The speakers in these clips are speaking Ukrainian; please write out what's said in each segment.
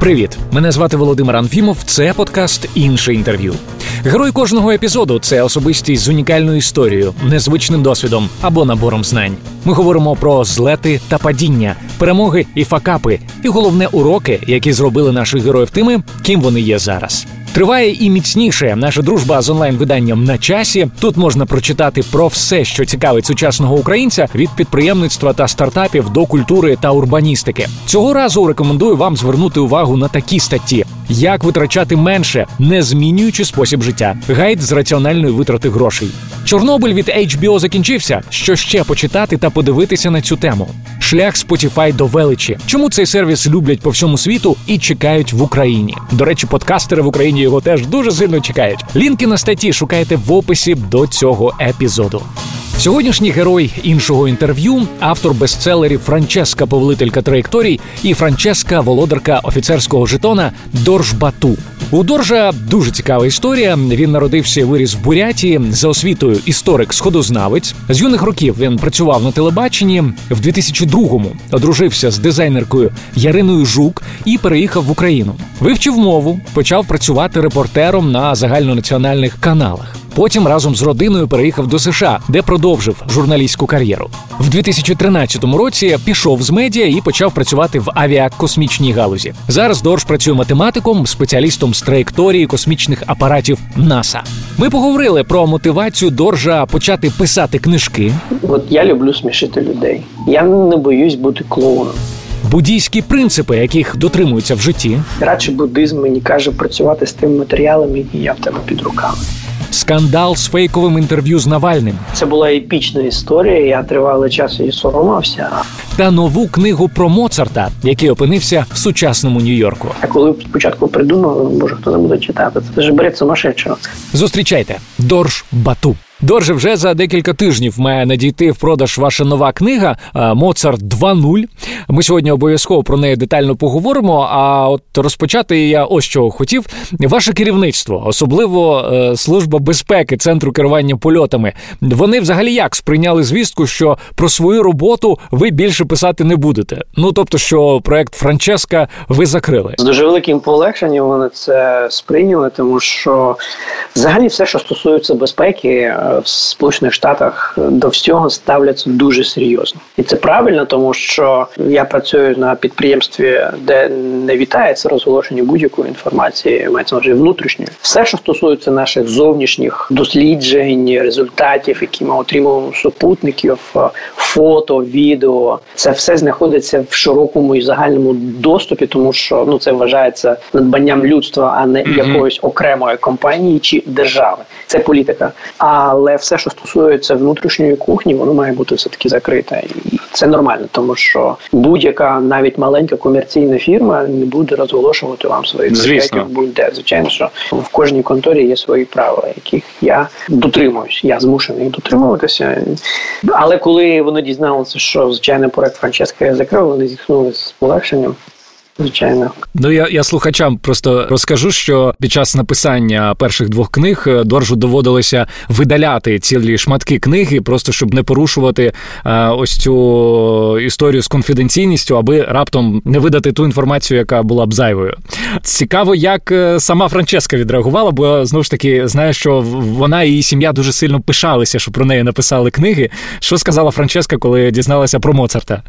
Привіт, мене звати Володимир Анфімов. Це подкаст інше інтерв'ю. Герой кожного епізоду це особистість з унікальною історією, незвичним досвідом або набором знань. Ми говоримо про злети та падіння, перемоги і факапи, і головне уроки, які зробили наших героїв тими, ким вони є зараз. Триває і міцніше наша дружба з онлайн-виданням на часі. Тут можна прочитати про все, що цікавить сучасного українця від підприємництва та стартапів до культури та урбаністики. Цього разу рекомендую вам звернути увагу на такі статті: як витрачати менше, не змінюючи спосіб життя, гайд з раціональної витрати грошей. Чорнобиль від HBO закінчився. Що ще почитати та подивитися на цю тему? Шлях Spotify до величі. Чому цей сервіс люблять по всьому світу і чекають в Україні? До речі, подкастери в Україні його теж дуже сильно чекають. Лінки на статті шукайте в описі до цього епізоду. Сьогоднішній герой іншого інтерв'ю, автор бестселерів Франческа, повелителька траєкторій і Франческа, володарка офіцерського жетона Дорж Бату. У Доржа дуже цікава історія. Він народився і виріс в Бурятії за освітою історик сходознавець. З юних років він працював на телебаченні. В 2002-му одружився з дизайнеркою Яриною Жук і переїхав в Україну. Вивчив мову, почав працювати репортером на загальнонаціональних каналах. Потім разом з родиною переїхав до США, де продовжив журналістську кар'єру. В 2013 році пішов з медіа і почав працювати в авіакосмічній галузі. Зараз Дорж працює математиком, спеціалістом з траєкторії космічних апаратів НАСА. Ми поговорили про мотивацію Доржа почати писати книжки. От я люблю смішити людей. Я не боюсь бути клоуном. Буддійські принципи, яких дотримуються в житті, радше буддизм мені каже працювати з тим матеріалом, який я в тебе під руками скандал з фейковим інтерв'ю з Навальним. Це була епічна історія. Я тривалий час її соромався. Та нову книгу про Моцарта, який опинився в сучасному Нью-Йорку. А коли спочатку придумали, може хто не буде читати, це ж бред сумасшедшого. Зустрічайте Дорж Бату. Дорже вже за декілька тижнів має надійти в продаж ваша нова книга Моцарт 2.0». Ми сьогодні обов'язково про неї детально поговоримо. А от розпочати я ось що хотів. Ваше керівництво, особливо е, служба безпеки центру керування польотами. Вони взагалі як сприйняли звістку, що про свою роботу ви більше писати не будете. Ну тобто, що проект Франческа ви закрили з дуже великим полегшенням. Вони це сприйняли, тому що взагалі все, що стосується безпеки. В Сполучених Штатах до всього ставляться дуже серйозно, і це правильно, тому що я працюю на підприємстві, де не вітається розголошення будь-якої інформації, мається вже внутрішньої. Все, що стосується наших зовнішніх досліджень, результатів, які ми отримуємо супутників, фото, відео, це все знаходиться в широкому і загальному доступі, тому що ну це вважається надбанням людства, а не якоїсь окремої компанії чи держави. Це політика. Але але все, що стосується внутрішньої кухні, воно має бути все таки закрите, і це нормально, тому що будь-яка навіть маленька комерційна фірма не буде розголошувати вам своїх секретів будь-де. Звичайно, що в кожній конторі є свої правила, яких я дотримуюсь. Я змушений дотримуватися. Але коли вони дізналися, що звичайно проект Франческа я закрив, вони зіткнули з полегшенням звичайно. Ну я я слухачам просто розкажу, що під час написання перших двох книг е, Доржу доводилося видаляти цілі шматки книги, просто щоб не порушувати а, е, ось цю історію з конфіденційністю, аби раптом не видати ту інформацію, яка була б зайвою. Цікаво, як е, сама Франческа відреагувала, бо знову ж таки знаю, що вона і її сім'я дуже сильно пишалися, що про неї написали книги. Що сказала Франческа, коли дізналася про Моцарта?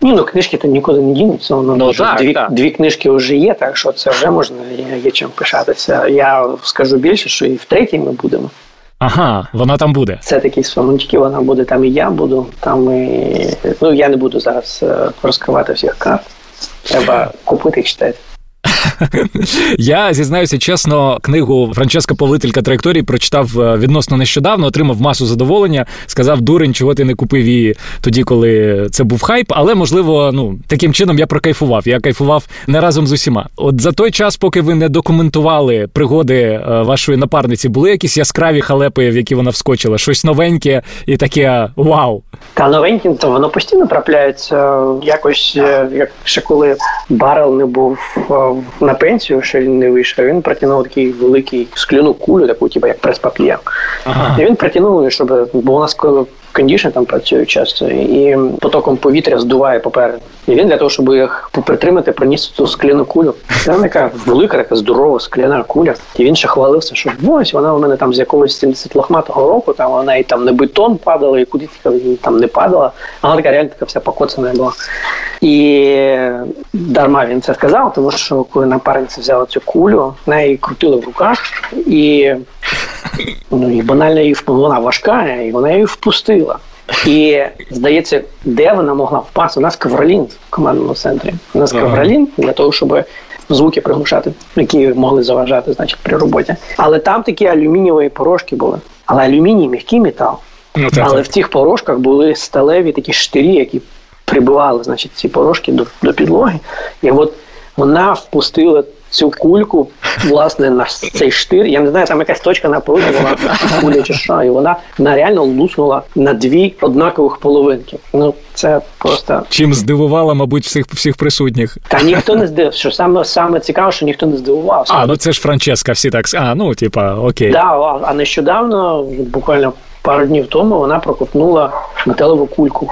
Ні, ну книжки то нікуди не дінуться. Воно ну, вже так, дві так. дві книжки вже є, так що це вже можна є, є чим пишатися. Я скажу більше, що і в третій ми будемо. Ага, вона там буде. Це такі сумнички, вона буде там і я буду. Там і ну я не буду зараз е, розкривати всіх карт. Треба купити і читати. Я зізнаюся чесно, книгу Франческа Повелителька траєкторії прочитав е, відносно нещодавно, отримав масу задоволення. Сказав, дурень, чого ти не купив її тоді, коли це був хайп. Але можливо, ну таким чином я прокайфував. Я кайфував не разом з усіма. От за той час, поки ви не документували пригоди е, вашої напарниці, були якісь яскраві халепи, в які вона вскочила, щось новеньке і таке вау. Та новеньким, то воно постійно трапляється. Якось е, як ще коли Барел не був на пенсію, що він не вийшов, він протягнув такий великий скляну кулю, таку, типу, як прес-пап'є. Ага. І він протягнув, щоб бо у нас кондішн там працює часто, і потоком повітря здуває попереду. І він для того, щоб їх притримати, приніс цю скляну кулю. Це така велика, така здорова скляна куля. І він ще хвалився, що ось вона у мене там з якогось 70 лохматого року, там вона і там не бетон падала, і куди там не падала. Вона така реально така вся покоцана була. І дарма він це сказав, тому що коли напарниця взяла цю кулю, неї крутили в руках і ну, і банально її вона важка, і вона її впустила. І здається, де вона могла впасти? У нас кавролін в командному центрі. У нас ага. для того, щоб звуки приглушати, які могли заважати, значить, при роботі. Але там такі алюмінієві порошки були. Але алюміній м'який метал. Ну, так, Але так. в цих порошках були сталеві такі штирі, які прибивали значить, ці порошки до, до підлоги. І от вона впустила цю кульку, власне, на цей штир. Я не знаю, там якась точка на була куля чи що, і вона, реально луснула на дві однакових половинки. Ну, це просто чим здивувала, мабуть, всіх всіх присутніх. Та ніхто не здивився. Що саме саме цікаво, що ніхто не здивувався. А ну це ж Франческа, всі так а ну типа окей. Да, а нещодавно, буквально пару днів тому, вона проковтнула металеву кульку.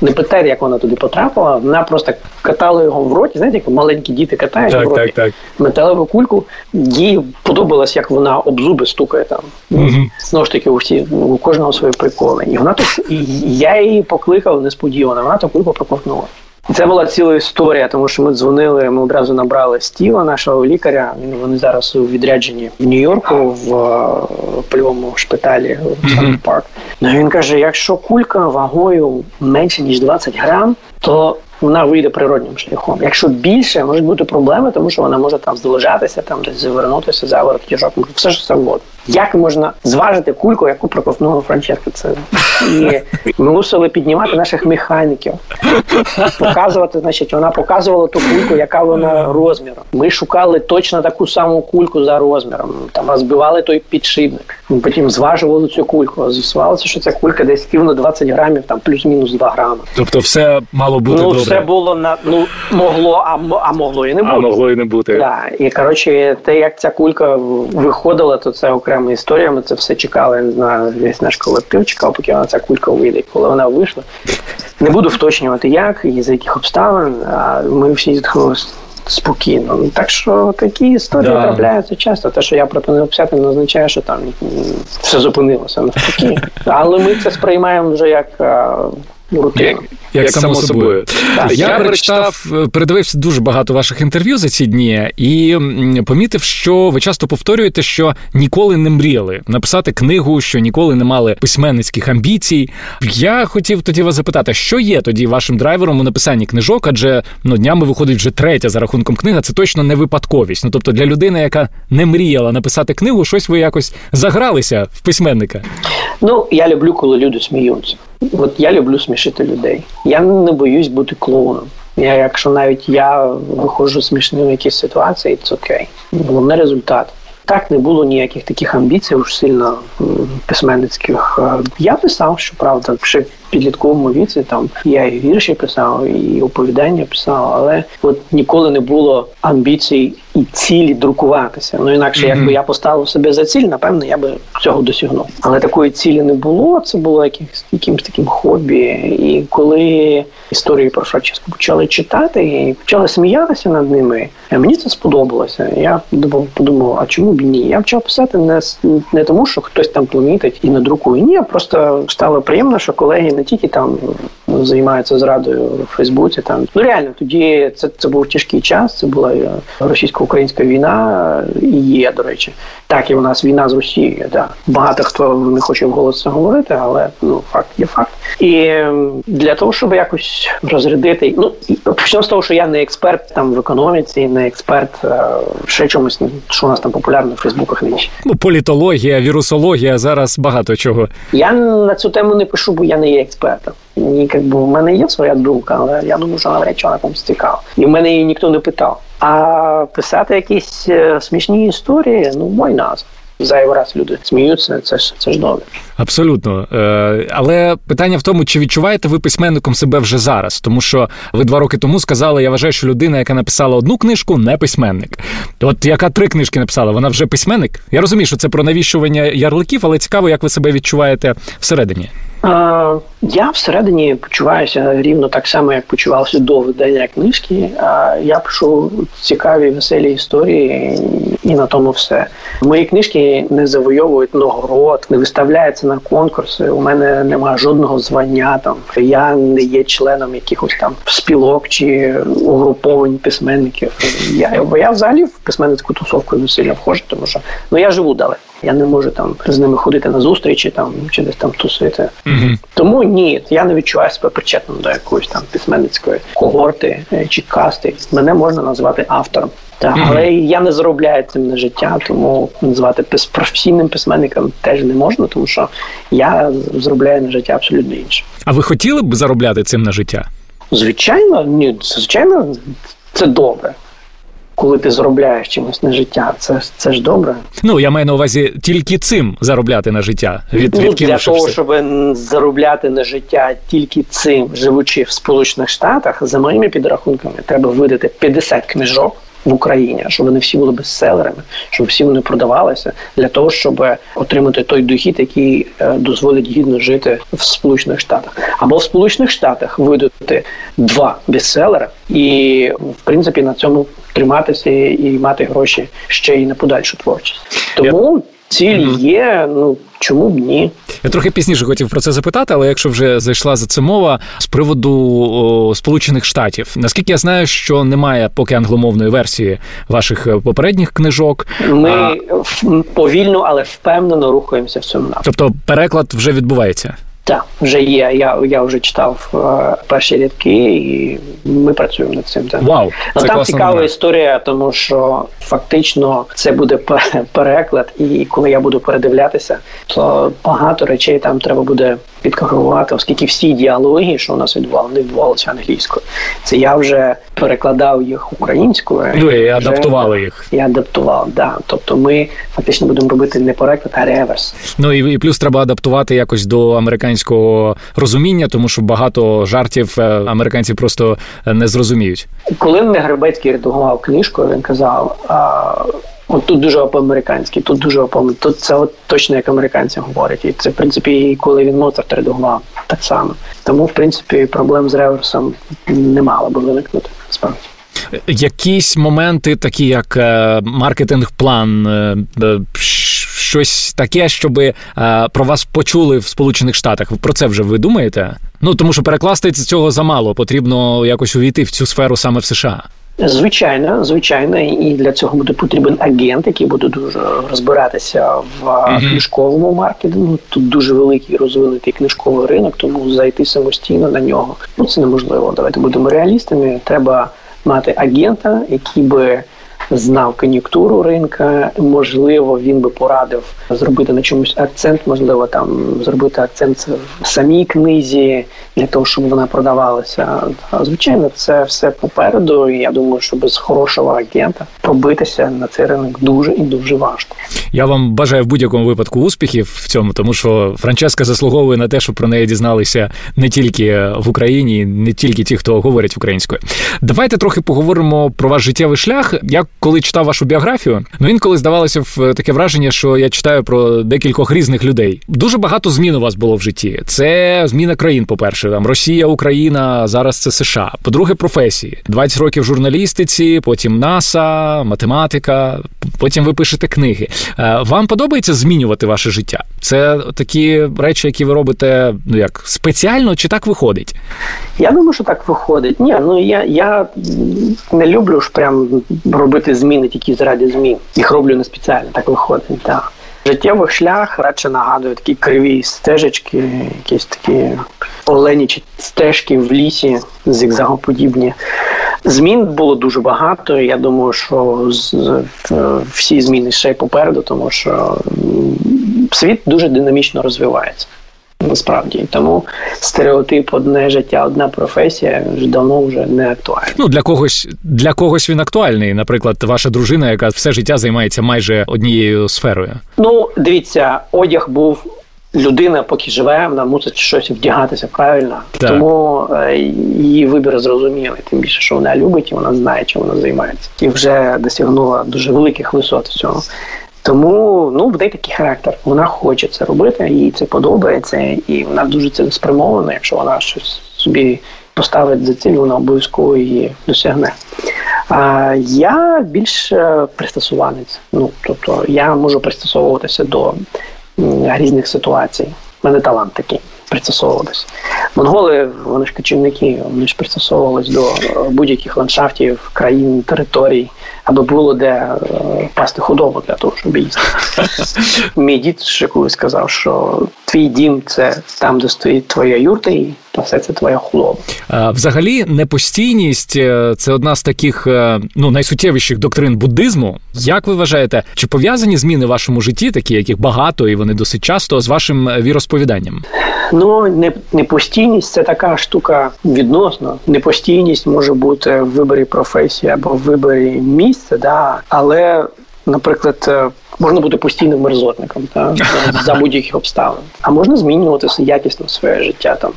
Не питайте, як вона туди потрапила. Вона просто катала його в роті. Знаєте, як маленькі діти катають так, в роті так, так. металеву кульку. Їй подобалось, як вона об зуби стукає там. Угу. Знову ж таки, у всі у кожного свої приколи. І вона тут і я її покликав несподівано. Вона ту кульку проковтнула. Це була ціла історія, тому що ми дзвонили. Ми одразу набрали Стіва, нашого лікаря. Він вони зараз у відрядженні в Нью-Йорку в е, польовому шпиталі в mm-hmm. Парк. Ну він каже: якщо кулька вагою менше ніж 20 грам, то вона вийде природнім шляхом. Якщо більше, можуть бути проблеми, тому що вона може там здолежатися, там десь завернутися, заворот кіжок, все ж завгодно. Як можна зважити кульку, яку проковтнула Франческа? Це і ми мусили піднімати наших механіків, показувати, значить, вона показувала ту кульку, яка вона розміром. Ми шукали точно таку саму кульку за розміром. Там розбивали той підшипник. Ми потім зважували цю кульку. З'ясувалося, що ця кулька десь рівно 20 грамів, там плюс-мінус 2 грами. Тобто, все мало бути ну, добре? все було на ну могло, а а могло і не бути. А могло і не бути. Да. І коротше, те, як ця кулька виходила, то це окрема історія. Ми це все чекали. Не знаю, весь наш колектив чекав, поки вона ця кулька вийде. Коли вона вийшла, не буду вточнювати, як і за яких обставин. А ми всі зітхнули спокійно. Так що такі історії да. трапляються часто. Те, що я пропонував писати, не означає, що там все зупинилося навпаки. Але ми це сприймаємо вже як рутину. Як, як, само собою. Так. Я, я перечитав, е, передивився дуже багато ваших інтерв'ю за ці дні і помітив, що ви часто повторюєте, що ніколи не мріяли написати книгу, що ніколи не мали письменницьких амбіцій. Я хотів тоді вас запитати, що є тоді вашим драйвером у написанні книжок, адже ну днями виходить вже третя за рахунком книга. Це точно не випадковість. Ну тобто для людини, яка не мріяла написати книгу, щось ви якось загралися в письменника. Ну я люблю, коли люди сміються. От я люблю смішити людей. Я не боюсь бути клоуном. Я, Якщо навіть я виходжу смішним в якісь ситуації, це окей. Головне результат. Так не було ніяких таких амбіцій, уж сильно письменницьких. Я писав, що правда, ще підлітковому віці там я і вірші писав, і оповідання писав, але от ніколи не було амбіцій і цілі друкуватися. Ну інакше, якби я поставив себе за ціль, напевно, я би цього досягнув. Але такої цілі не було. Це було якимось якимсь таким хобі. І коли історії про Франческо почали читати і почали сміятися над ними, мені це сподобалося. Я подумав, а чому б ні? Я почав писати не не тому, що хтось там помітить і надрукує. Ні, просто стало приємно, що колеги не тільки там займаються зрадою в Фейсбуці. Там ну реально тоді це це був тяжкий час. Це була російсько-українська війна і є, до речі. Так, і у нас війна з Росією. Да. Багато хто не хоче вголос це говорити, але ну факт є факт. І для того, щоб якось розрядити, ну почнемо з того, що я не експерт там в економіці, не експерт е, ще чомусь, що у нас там популярно в Фейсбуках нині. Ну, політологія, вірусологія зараз багато чого. Я на цю тему не пишу, бо я не є експертом. Ні, якби в мене є своя думка, але я думаю, що навряд чи вона комусь цікава. І в мене її ніхто не питав. А писати якісь е, смішні історії, ну мой нас. Зайвий раз люди сміються, це ж це ж добре. Абсолютно. Е, але питання в тому, чи відчуваєте ви письменником себе вже зараз? Тому що ви два роки тому сказали, я вважаю, що людина, яка написала одну книжку, не письменник. От яка три книжки написала, вона вже письменник? Я розумію, що це про навіщування ярликів, але цікаво, як ви себе відчуваєте всередині. Я всередині почуваюся рівно так само, як почувався до видання книжки. Я пишу цікаві веселі історії, і на тому все. Мої книжки не завойовують нагород, не виставляються на конкурси. У мене немає жодного звання. Там я не є членом якихось там спілок чи угруповань письменників. Я я взагалі в письменницьку тусовку не сильно вхожу, тому що ну я живу далеко. Я не можу там з ними ходити на зустрічі там чи десь там тусити. Mm-hmm. Тому ні, я не відчуваю себе причетним до якоїсь там письменницької когорти е, чи касти. Мене можна назвати автором. Так, mm-hmm. але я не заробляю цим на життя, тому назвати професійним письменником теж не можна, тому що я заробляю на життя абсолютно інше. А ви хотіли б заробляти цим на життя? Звичайно, ні, звичайно, це добре коли ти заробляєш чимось на життя, це це ж добре. Ну я маю на увазі тільки цим заробляти на життя. Від ну, для того, щоб заробляти на життя тільки цим, живучи в Сполучених Штатах, за моїми підрахунками, треба видати 50 книжок в Україні, щоб вони всі були бестселерами, щоб всі вони продавалися для того, щоб отримати той дохід, який е, дозволить гідно жити в Сполучених Штатах, або в Сполучених Штатах видати два бестселери, і в принципі на цьому триматися і мати гроші ще й на подальшу творчість. Тому ціль є. Ну чому б ні? Я трохи пізніше хотів про це запитати, але якщо вже зайшла за це мова з приводу о, Сполучених Штатів, наскільки я знаю, що немає поки англомовної версії ваших е, попередніх книжок. Ми а... повільно, але впевнено рухаємося в цьому напрямку. Тобто переклад вже відбувається. Так, вже є. Я я вже читав е, перші рядки, і ми працюємо над цим. Так. Вау, ну, це там цікава номер. історія, тому що фактично це буде переклад, і коли я буду передивлятися, то багато речей там треба буде підкоригувати, оскільки всі діалоги, що у нас відбували, не відбувалися англійською. Це я вже перекладав їх українською. Ну і адаптували їх. І адаптував, да. Тобто ми фактично будемо робити не переклад, а реверс. Ну і, і плюс треба адаптувати якось до американського розуміння, тому що багато жартів е, американці просто не зрозуміють. Коли мене Гребецький редагував книжку, він казав. От тут дуже по-американськи, тут дуже по Тут це от точно як американці говорять. І це, в принципі, коли він Моцарт редагував так само. Тому, в принципі, проблем з реверсом не мало би виникнути справді. Якісь моменти, такі як е, маркетинг-план, е, е, щось таке, щоб про вас почули в Сполучених Штатах. Про це вже ви думаєте? Ну тому що перекласти цього замало, потрібно якось увійти в цю сферу саме в США. Звичайно, звичайно, і для цього буде потрібен агент, який буде дуже розбиратися в mm-hmm. книжковому маркетингу. Тут дуже великий розвинутий книжковий ринок, тому зайти самостійно на нього ну це неможливо. Давайте будемо реалістами. Треба мати агента, який би знав кон'юнктуру ринка. Можливо, він би порадив зробити на чомусь акцент, можливо, там зробити акцент в самій книзі для того, щоб вона продавалася. Звичайно, це все попереду. і Я думаю, що без хорошого агента пробитися на цей ринок дуже і дуже важко. Я вам бажаю в будь-якому випадку успіхів в цьому, тому що Франческа заслуговує на те, щоб про неї дізналися не тільки в Україні, не тільки ті, хто говорять українською. Давайте трохи поговоримо про ваш життєвий шлях. Я коли читав вашу біографію, ну інколи здавалося в таке враження, що я читаю про декількох різних людей. Дуже багато змін у вас було в житті. Це зміна країн. По перше, там Росія, Україна, зараз це США. По-друге, професії 20 років журналістиці, потім НАСА, математика. Потім ви пишете книги. Е, вам подобається змінювати ваше життя? Це такі речі, які ви робите, ну як спеціально чи так виходить? Я думаю, що так виходить. Ні, ну я я не люблю ж прям робити зміни тільки заради змін. Їх роблю не спеціально, так виходить. так. Життєвий шлях радше нагадує такі криві стежечки, якісь такі оленічі стежки в лісі, зігзагоподібні. Змін було дуже багато. Я думаю, що всі зміни ще й попереду, тому що світ дуже динамічно розвивається насправді. Тому стереотип одне життя, одна професія вже давно вже не актуальна. Ну для когось для когось він актуальний. Наприклад, ваша дружина, яка все життя займається майже однією сферою. Ну, дивіться, одяг був. Людина, поки живе, вона мусить щось вдягатися правильно, так. тому е, її вибір зрозумілий. Тим більше, що вона любить, і вона знає, чим вона займається, і вже досягнула дуже великих висот в цьому. Тому ну в неї такий характер. Вона хоче це робити, їй це подобається, і вона дуже цілеспрямована. Якщо вона щось собі поставить за ціль, вона обов'язково її досягне. А я більш пристосуванець. Ну тобто я можу пристосовуватися до різних ситуацій. У мене талант такий пристосовуватися. Монголи, вони ж кочівники, вони ж пристосовувались до будь-яких ландшафтів, країн, територій, аби було де е, пасти худобу для того, щоб їсти. Мій дід ще колись сказав, що твій дім це там, де стоїть твоя юрта, і все це твоя худоба. Взагалі, непостійність е, це одна з таких е, ну найсуттєвіших доктрин буддизму. Як ви вважаєте, чи пов'язані зміни в вашому житті, такі яких багато, і вони досить часто з вашим віросповіданням? Ну не непостійність це така штука відносно. Непостійність може бути в виборі професії або в виборі місця, да але, наприклад. Е, можна бути постійним мерзотником та за будь-яких обставин, а можна змінюватися якісно своє життя. Там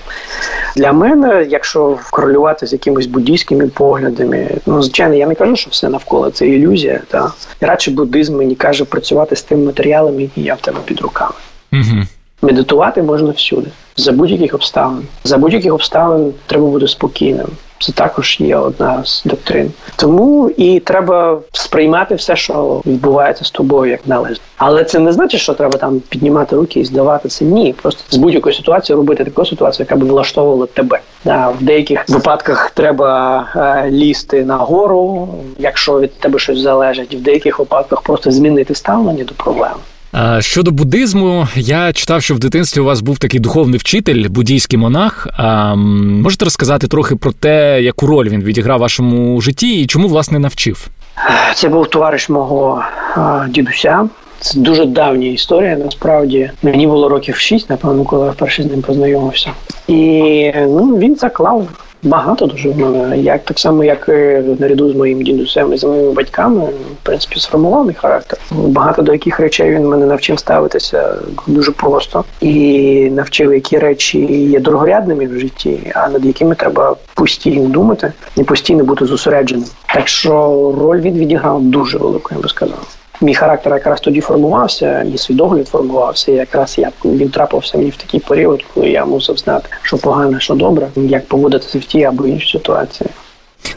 для мене, якщо корелювати з якимись буддійськими поглядами, ну звичайно, я не кажу, що все навколо це ілюзія. Та радше буддизм мені каже працювати з тими матеріалами, які я в тебе під руками. Угу. Медитувати можна всюди, за будь-яких обставин. За будь-яких обставин треба бути спокійним. Це також є одна з доктрин. Тому і треба сприймати все, що відбувається з тобою, як належить. Але це не значить, що треба там піднімати руки і здавати це. Ні, просто з будь-якої ситуації робити таку ситуацію, яка б влаштовувала тебе. Да, В деяких випадках треба е, лізти на гору, якщо від тебе щось залежить. В деяких випадках просто змінити ставлення до проблеми. Щодо буддизму, я читав, що в дитинстві у вас був такий духовний вчитель, буддійський монах. Можете розказати трохи про те, яку роль він відіграв в вашому житті і чому власне навчив? Це був товариш мого дідуся. Це дуже давня історія. Насправді мені було років шість, напевно, коли я вперше з ним познайомився, і ну він заклав Багато дуже. Як так само, як наряду з моїм дідусем і з моїми батьками, в принципі, сформував мій характер. Багато до яких речей він мене навчив ставитися дуже просто і навчив, які речі є дорогорядними в житті, а над якими треба постійно думати і постійно бути зосередженим. Так що роль він відіграв дуже велику, я би сказав мій характер якраз тоді формувався, і свідогляд формувався. І якраз я він трапився мені в такий період, коли я мусив знати, що погане, що добре, як поводитися в тій або іншій ситуації.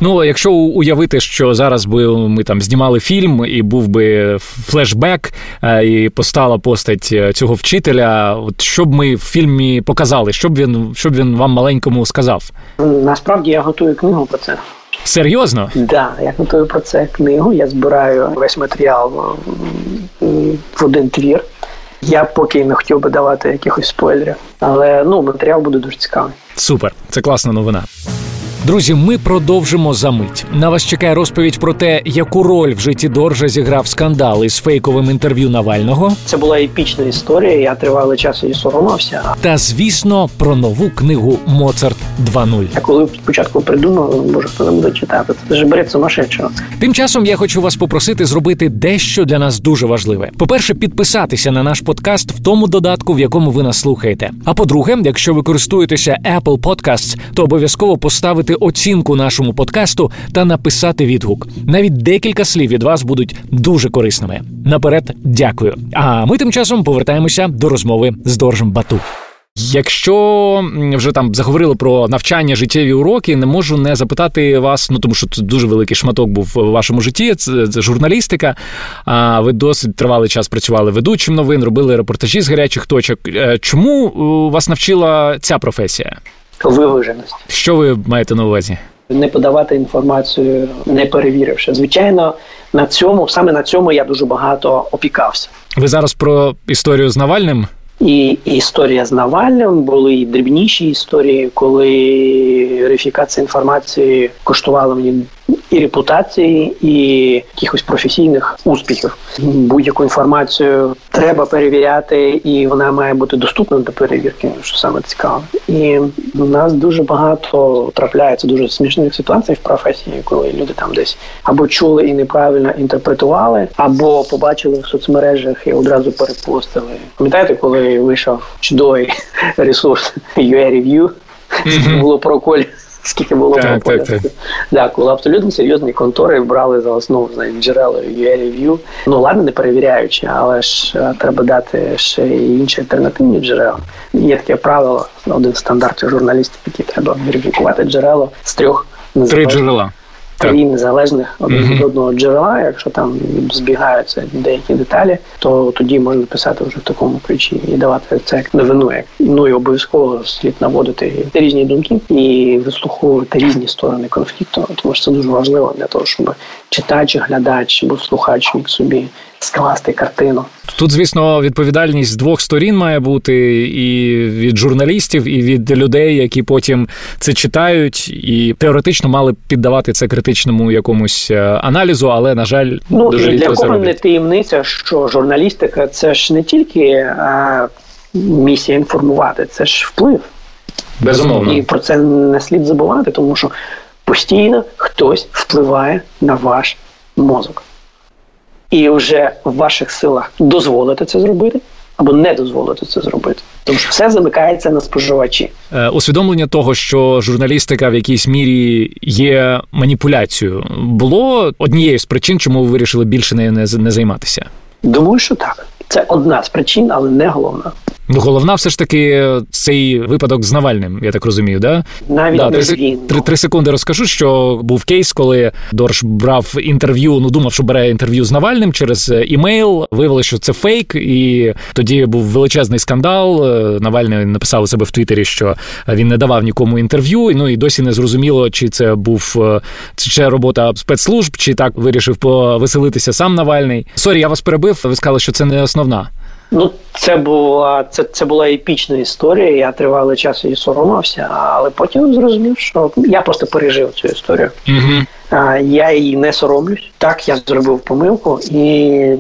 Ну, якщо уявити, що зараз би ми там знімали фільм, і був би флешбек, е, і постала постать е, цього вчителя, от що б ми в фільмі показали, що б він що б він вам маленькому сказав? Насправді я готую книгу про це. Серйозно? Так, да, я готую про це книгу. Я збираю весь матеріал в один твір. Я поки не хотів би давати якихось спойлерів, але ну матеріал буде дуже цікавий. Супер, це класна новина. Друзі, ми продовжимо за мить. На вас чекає розповідь про те, яку роль в житті Доржа зіграв скандал із фейковим інтерв'ю Навального. Це була епічна історія. Я тривалий час її соромився. Та звісно, про нову книгу Моцарт 2.0. Я коли спочатку придумав, може хто не буде читати. Це ж бред сумасшедшого. Тим часом я хочу вас попросити зробити дещо для нас дуже важливе. По перше, підписатися на наш подкаст в тому додатку, в якому ви нас слухаєте. А по-друге, якщо ви користуєтеся Apple Podcasts, то обов'язково поставити поставити оцінку нашому подкасту та написати відгук. Навіть декілька слів від вас будуть дуже корисними. Наперед, дякую. А ми тим часом повертаємося до розмови з Доржем Бату. Якщо вже там заговорили про навчання життєві уроки, не можу не запитати вас, ну тому що це дуже великий шматок був в вашому житті. Це, це журналістика. А ви досить тривалий час працювали ведучим новин, робили репортажі з гарячих точок. Е, чому е, вас навчила ця професія? Виваженості. Що ви маєте на увазі? Не подавати інформацію, не перевіривши. Звичайно, на цьому саме на цьому я дуже багато опікався. Ви зараз про історію з Навальним? І історія з Навальним були і дрібніші історії, коли верифікація інформації коштувала мені і репутації, і якихось професійних успіхів. Будь-яку інформацію треба перевіряти, і вона має бути доступна до перевірки, що саме цікаво. І у нас дуже багато трапляється дуже смішних ситуацій в професії, коли люди там десь або чули і неправильно інтерпретували, або побачили в соцмережах і одразу перепостили. Пам'ятаєте, коли вийшов чудовий ресурс UA Review, було про коль скільки було так, так, так. Да, коли абсолютно серйозні контори брали за основу знаєте, джерела UA-Review. Ну ладно, не перевіряючи, але ж е, треба дати ще й інші альтернативні джерела. Є таке правило, один стандарт журналістів, який треба верифікувати джерело з трьох Три джерела три незалежних один від одного джерела. Якщо там збігаються деякі деталі, то тоді можна писати вже в такому ключі і давати це як новину. Як ну і обов'язково слід наводити різні думки і вислуховувати різні сторони конфлікту. Тому що це дуже важливо для того, щоб читач, глядач або слухач міг собі скласти картину. Тут, звісно, відповідальність з двох сторін має бути і від журналістів, і від людей, які потім це читають, і теоретично мали піддавати це критичному якомусь е, аналізу, але на жаль, ну дуже і для кого не таємниця, що журналістика це ж не тільки а, місія інформувати, це ж вплив. Безумовно. І про це не слід забувати, тому що постійно хтось впливає на ваш мозок і вже в ваших силах дозволити це зробити. Або не дозволити це зробити, тому що все замикається на споживачі. Е, усвідомлення того, що журналістика в якійсь мірі є маніпуляцією, було однією з причин, чому ви вирішили більше нею не, не займатися. Думаю, що так. Це одна з причин, але не головна. Ну, головна, все ж таки, цей випадок з Навальним, я так розумію, да? Навіть да, не три. Три, три секунди розкажу, що був кейс, коли Дорж брав інтерв'ю. Ну думав, що бере інтерв'ю з Навальним через е, імейл. Виявилося, що це фейк, і тоді був величезний скандал. Е, Навальний написав у себе в Твіттері, що він не давав нікому інтерв'ю. Ну і досі не зрозуміло, чи це був е, чи ще робота спецслужб, чи так вирішив повеселитися сам Навальний. Sorry, я вас перебив. Ви сказали, що це не основна. Ну, це була це, це була епічна історія. Я тривалий час її соромився, але потім зрозумів, що я просто пережив цю історію. Угу. Я її не соромлюсь. Так, я зробив помилку, і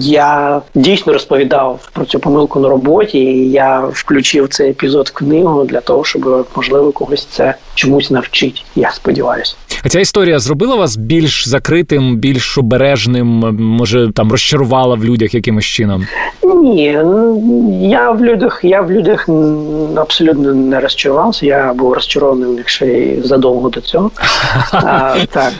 я дійсно розповідав про цю помилку на роботі. і Я включив цей епізод в книгу для того, щоб можливо когось це чомусь навчить. Я сподіваюся. А ця історія зробила вас більш закритим, більш обережним, може там розчарувала в людях якимось чином? Ні, я в людях, я в людях абсолютно не розчарувався. Я був розчарований в них ще й задовго до цього. А, Так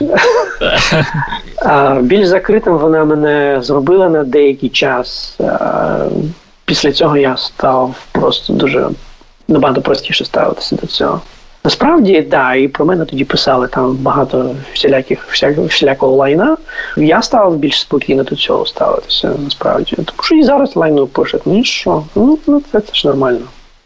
а, більш закритим вона мене зробила на деякий час. А, після цього я став просто дуже набагато простіше ставитися до цього. Насправді, да, і про мене тоді писали там багато всіляких всілякого лайна. Я став більш спокійно до цього ставитися, насправді. Тому що і зараз лайну пишуть. Ну і що? Ну, ну це, це ж нормально.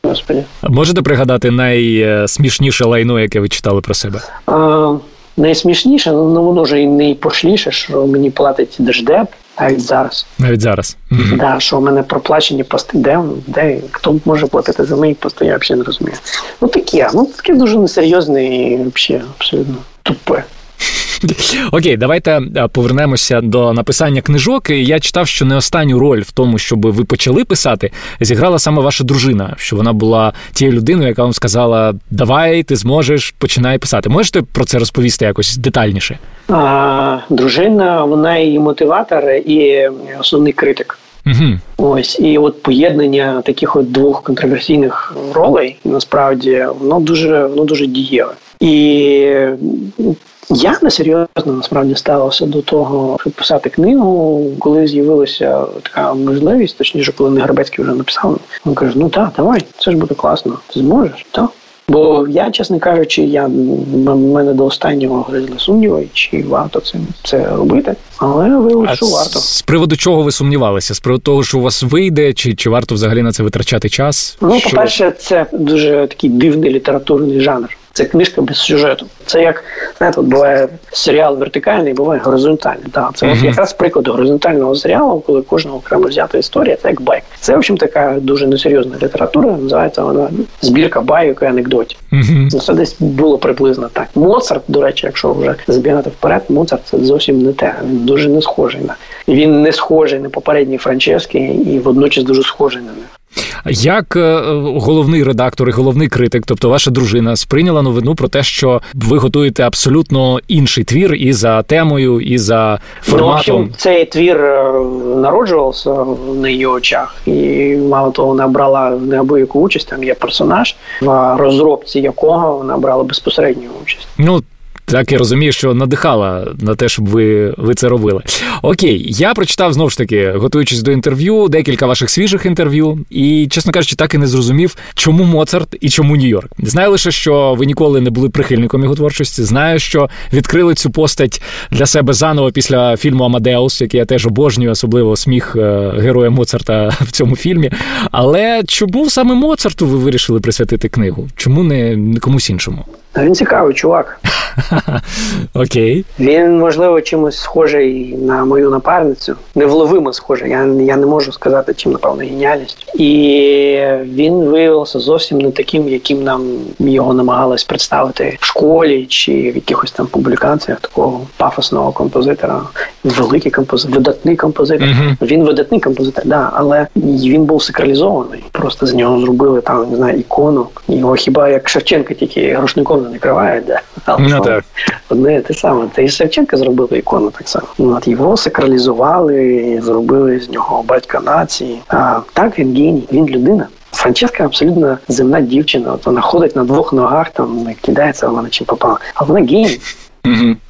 Господи. Можете пригадати найсмішніше лайно, яке ви читали про себе? А, Найсмішніше, ну воно вже і найпошліше, що мені платить держдеп. Навіть зараз. Навіть зараз. Так, да, що в мене проплачені пости, де де хто може платити за мої пости, я взагалі не розумію. Ну таке, ну таке дуже несерйозне і взагалі абсолютно тупе. Окей, давайте е, повернемося до написання книжок. Я читав, що не останню роль в тому, щоб ви почали писати, зіграла саме ваша дружина, що вона була тією людиною, яка вам сказала: Давай, ти зможеш, починай писати. Можете про це розповісти якось детальніше? А, Дружина, вона і мотиватор, і основний критик. Угу. Ось і от поєднання таких от двох контроверсійних ролей насправді воно дуже воно дуже дієве. І я несерйозно насправді ставився до того, щоб писати книгу, коли з'явилася така можливість, точніше, коли не Негребецький вже написав. Він каже: Ну так, давай, це ж буде класно. Ти зможеш? Так. Бо я, чесно кажучи, я в мене до останнього гризли сумніви, чи варто це це робити, але виявилося, що варто з приводу чого ви сумнівалися? З приводу того, що у вас вийде, чи чи варто взагалі на це витрачати час? Ну, що... по перше, це дуже такий дивний літературний жанр. Це книжка без сюжету. Це як знаєте, от буває серіал вертикальний, буває горизонтальний. Так, це uh-huh. якраз приклад горизонтального серіалу, коли кожна окремо взята історія, це як байк. Це в общем така дуже несерйозна література. Називається вона збірка байок і анекдотів. Uh-huh. Це десь було приблизно так. Моцарт, до речі, якщо вже забігати вперед, Моцарт це зовсім не те. Він дуже не схожий на він не схожий на попередні Франчески і водночас дуже схожий на них. Як е, головний редактор і головний критик, тобто ваша дружина, сприйняла новину про те, що ви готуєте абсолютно інший твір і за темою, і за форматом? Ну, в общем, цей твір е, народжувався на її очах, і мало того, вона брала неабияку участь. Там є персонаж, в розробці якого вона брала безпосередню участь. Ну так я розумію, що надихала на те, щоб ви ви це робили. Окей, я прочитав знову ж таки, готуючись до інтерв'ю, декілька ваших свіжих інтерв'ю, і, чесно кажучи, так і не зрозумів, чому Моцарт і чому Нью-Йорк. Знаю лише, що ви ніколи не були прихильником його творчості. Знаю, що відкрили цю постать для себе заново після фільму Амадеус, який я теж обожнюю, особливо сміх е, героя Моцарта в цьому фільмі. Але чому саме Моцарту ви вирішили присвятити книгу? Чому не комусь іншому? Він цікавий чувак. Окей. Він, можливо, чимось схожий на мою напарницю. Невловимо схожий. Я я не можу сказати, чим, напевно, геніальність. І він виявився зовсім не таким, яким нам його намагалось представити в школі чи в якихось там публікаціях такого пафосного композитора. Великий композитор, видатний композитор. Uh-huh. Він видатний композитор, да, але він був сакралізований. Просто з нього зробили там не знаю ікону. Його хіба як Шевченка, тільки грошником не накривають, да. Але ну, так. Одне те саме. Та і Шевченка зробили ікону так само. Ну, от Його сакралізували, зробили з нього батька нації. А так він геній, він людина. Франческа абсолютно земна дівчина. От вона ходить на двох ногах, там не кидається, вона чим попала. А вона геній.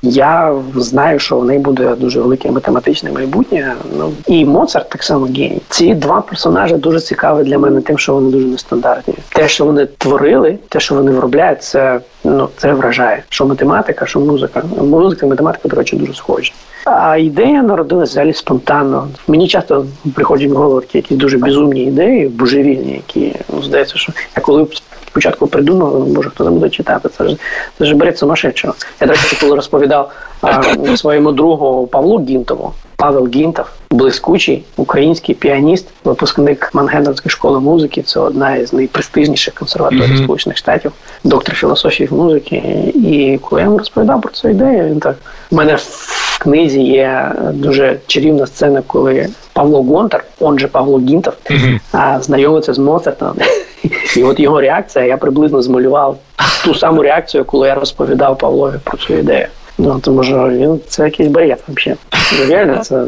Я знаю, що в неї буде дуже велике математичне майбутнє. Ну і Моцарт так само геній. Ці два персонажі дуже цікаві для мене, тим, що вони дуже нестандартні. Те, що вони творили, те, що вони виробляють, це ну це вражає. Що математика, що музика. Музика і математика, до речі, дуже схожі. А ідея народилася взагалі спонтанно. Мені часто приходять в голову якісь дуже безумні ідеї, божевільні, які ну здається, що я коли спочатку придумав, може хто не буде читати. Це ж це ж береться сумасшедшого. Я до речі, коли розповідав а, своєму другу Павлу Гінтову. Павел Гінтов, блискучий український піаніст, випускник Мангеттенської школи музики. Це одна із найпрестижніших консерваторій mm-hmm. Сполучених Штатів, доктор філософії музики. І коли я йому розповідав про цю ідею, він так у мене в книзі є дуже чарівна сцена, коли Павло Гонтар, он же Павло Гінтов, mm-hmm. знайомиться з Моцартом. І от його реакція, я приблизно змалював ту саму реакцію, коли я розповідав Павлові про цю ідею. Ну тому що він це якийсь бред взагалі. Реально, це,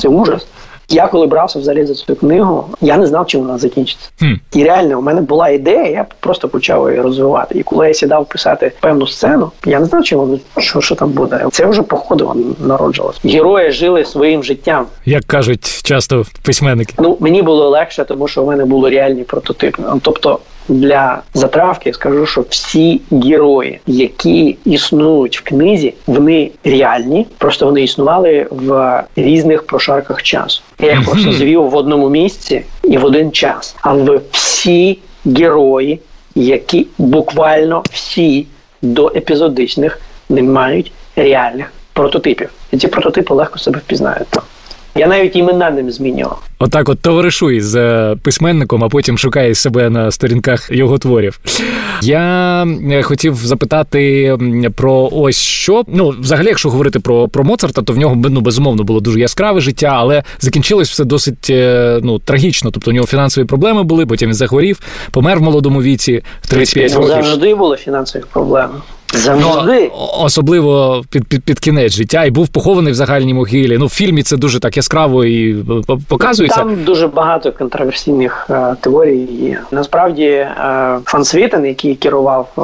це ужас. Я коли брався взагалі за цю книгу, я не знав, чим вона закінчиться. Mm. І реально, у мене була ідея, я просто почав її розвивати. І коли я сідав писати певну сцену, я не знав, чим що, що там буде. Це вже по ходу народжувалось. Герої жили своїм життям. Як кажуть часто письменники. Ну мені було легше, тому що у мене були реальні прототипи. Тобто для затравки скажу, що всі герої, які існують в книзі, вони реальні, просто вони існували в різних прошарках часу. Я їх просто звів в одному місці і в один час. Але всі герої, які буквально всі до епізодичних не мають реальних прототипів, і ці прототипи легко себе впізнають. Я навіть імена ним змінював. Отак, от товаришуй з е, письменником, а потім шукає себе на сторінках його творів. Я хотів запитати про ось що. Ну, взагалі, якщо говорити про про Моцарта, то в нього ну, безумовно було дуже яскраве життя, але закінчилось все досить е, ну, трагічно. Тобто у нього фінансові проблеми були, потім він захворів, помер в молодому віці в 35 років. Завжди були фінансові проблеми. Завжди. Ну, особливо під під, під кінець життя і був похований в загальній могилі. Ну, в фільмі це дуже так яскраво і показується. Там дуже багато контроверсійних е, теорій. є. Насправді е, Фансвітен, який керував е,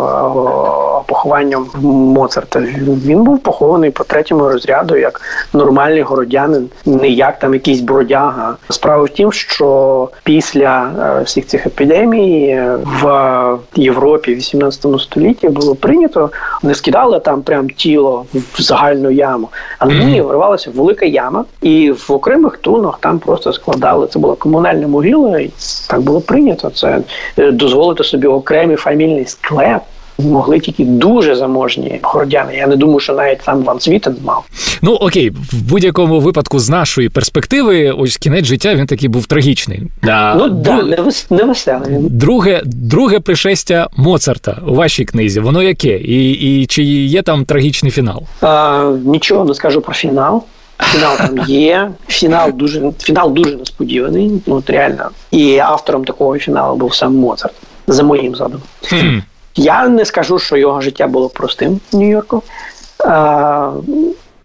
похованням Моцарта, він був похований по третьому розряду як нормальний городянин, не як там якийсь бродяга. Справа в тім, що після е, всіх цих епідемій е, в Європі в 18 столітті було прийнято не скидали там прям тіло в загальну яму, але ні, вирвалася велика яма, і в окремих тунах там просто складали. Це була комунальна могила, і так було прийнято. Це е, дозволити собі окремий фамільний склеп могли тільки дуже заможні городяни. Я не думаю, що навіть сам Ван Світен мав. Ну окей, в будь-якому випадку, з нашої перспективи, ось кінець життя він такий був трагічний. Да. Ну да, не, не веселий. Друге, друге пришестя Моцарта у вашій книзі. Воно яке? І і чи є там трагічний фінал? А, Нічого не скажу про фінал. Фінал там є. Фінал дуже фінал дуже несподіваний. От реально. І автором такого фіналу був сам Моцарт, за моїм задумом. Я не скажу, що його життя було простим в Нью-Йорку, а,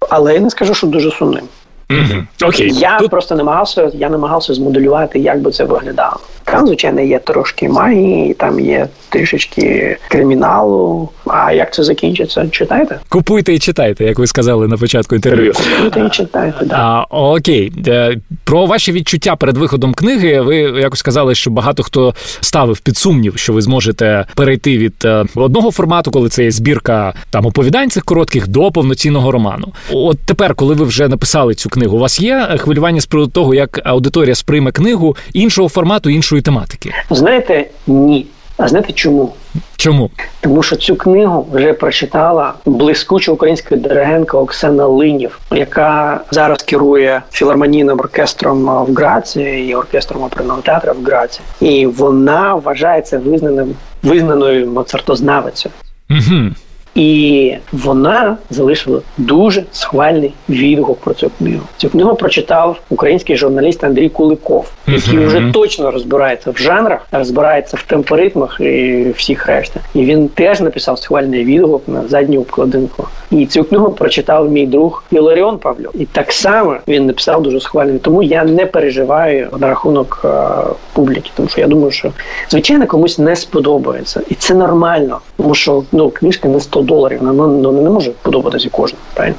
але я не скажу, що дуже сумним. Mm-hmm. Okay. Я Тут... просто намагався я намагався змоделювати, як би це виглядало. Там, звичайно, є трошки магії, там є трішечки криміналу. А як це закінчиться? Читайте? Купуйте і читайте, як ви сказали на початку інтерв'ю. Купуйте і читайте. Да. А, Окей, е, про ваші відчуття перед виходом книги. Ви якось сказали, що багато хто ставив під сумнів, що ви зможете перейти від е, одного формату, коли це є збірка там оповідань цих коротких до повноцінного роману. От тепер, коли ви вже написали цю книгу, у вас є хвилювання з приводу того, як аудиторія сприйме книгу іншого формату, іншої тематики? Знаєте, ні. А знаєте чому? Чому? Тому що цю книгу вже прочитала блискуча українська диригентка Оксана Линів, яка зараз керує філармонійним оркестром в Граці і оркестром оперного театру в Граці. І вона вважається визнаним визнаною моцартознавицею. Угу. І вона залишила дуже схвальний відгук про цю книгу. Цю книгу прочитав український журналіст Андрій Куликов, який вже точно розбирається в жанрах, розбирається в темпоритмах і всіх решта. І він теж написав схвальний відгук на задню обкладинку. І цю книгу прочитав мій друг Іларіон Павлюк. І так само він написав дуже схвальний. Тому я не переживаю на рахунок а, публіки, тому що я думаю, що звичайно комусь не сподобається, і це нормально, тому що ну книжка не 100 доларів. Ну, ну не може подобатися кожному. Правильно?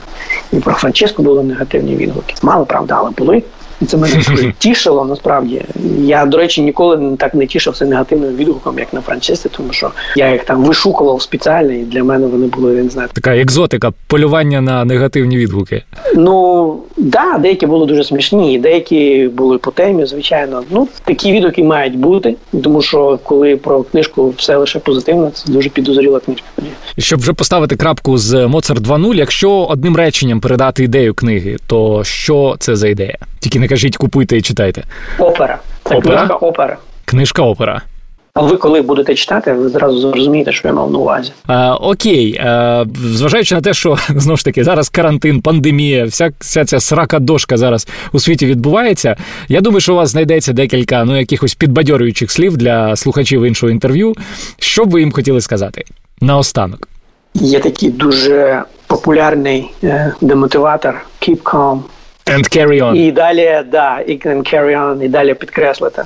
І про Франческо були негативні відгуки. Мало правда, але були. І це мене тішило насправді. Я, до речі, ніколи так не тішився негативним відгуком, як на Франчесті, тому що я їх там вишукував спеціально, і для мене вони були я не знаю. Така екзотика, полювання на негативні відгуки. Ну да, деякі були дуже смішні, деякі були по темі, звичайно. Ну такі відгуки мають бути, тому що коли про книжку все лише позитивно, це дуже підозріла книжка. Щоб вже поставити крапку з Моцарт 2.0, якщо одним реченням передати ідею книги, то що це за ідея? Тільки не кажіть, купуйте і читайте. Опера. Це опера? книжка опера. Книжка опера. А ви коли будете читати, ви зразу зрозумієте, що я мав на увазі. А, Окей, а, зважаючи на те, що знову ж таки зараз карантин, пандемія, вся вся ця срака дошка зараз у світі відбувається. Я думаю, що у вас знайдеться декілька ну якихось підбадьорюючих слів для слухачів іншого інтерв'ю. Що б ви їм хотіли сказати наостанок? Є такий дуже популярний е, демотиватор Keep calm. And carry on. І далі, да, і can carry on, і далі підкреслити.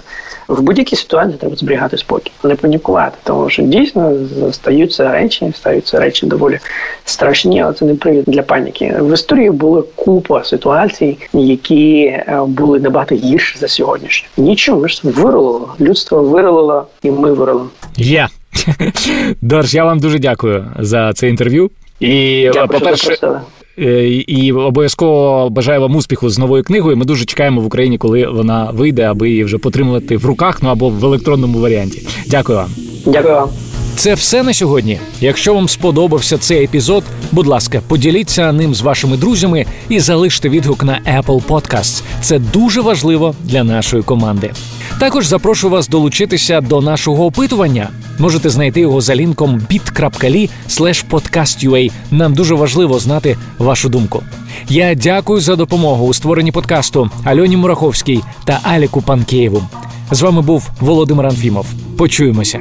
В будь-якій ситуації треба зберігати спокій, не панікувати, тому що дійсно стаються речі, стаються речі доволі страшні, але це не привід для паніки. В історії була купа ситуацій, які е, були набагато гірші за сьогоднішні. Нічого, ми ж виролило. Людство виролило, і ми виролимо. Є. Yeah. Дорж, я вам дуже дякую за це інтерв'ю. І, Дякую, по-перше, і обов'язково бажаю вам успіху з новою книгою. Ми дуже чекаємо в Україні, коли вона вийде, аби її вже потримувати в руках, ну або в електронному варіанті. Дякую вам. Дякую вам. Це все на сьогодні. Якщо вам сподобався цей епізод, будь ласка, поділіться ним з вашими друзями і залиште відгук на Apple Podcasts. Це дуже важливо для нашої команди. Також запрошую вас долучитися до нашого опитування. Можете знайти його за лінком bit.ly podcastua. Нам дуже важливо знати вашу думку. Я дякую за допомогу у створенні подкасту Альоні Мураховській та Аліку Панкеєву. З вами був Володимир Анфімов. Почуємося.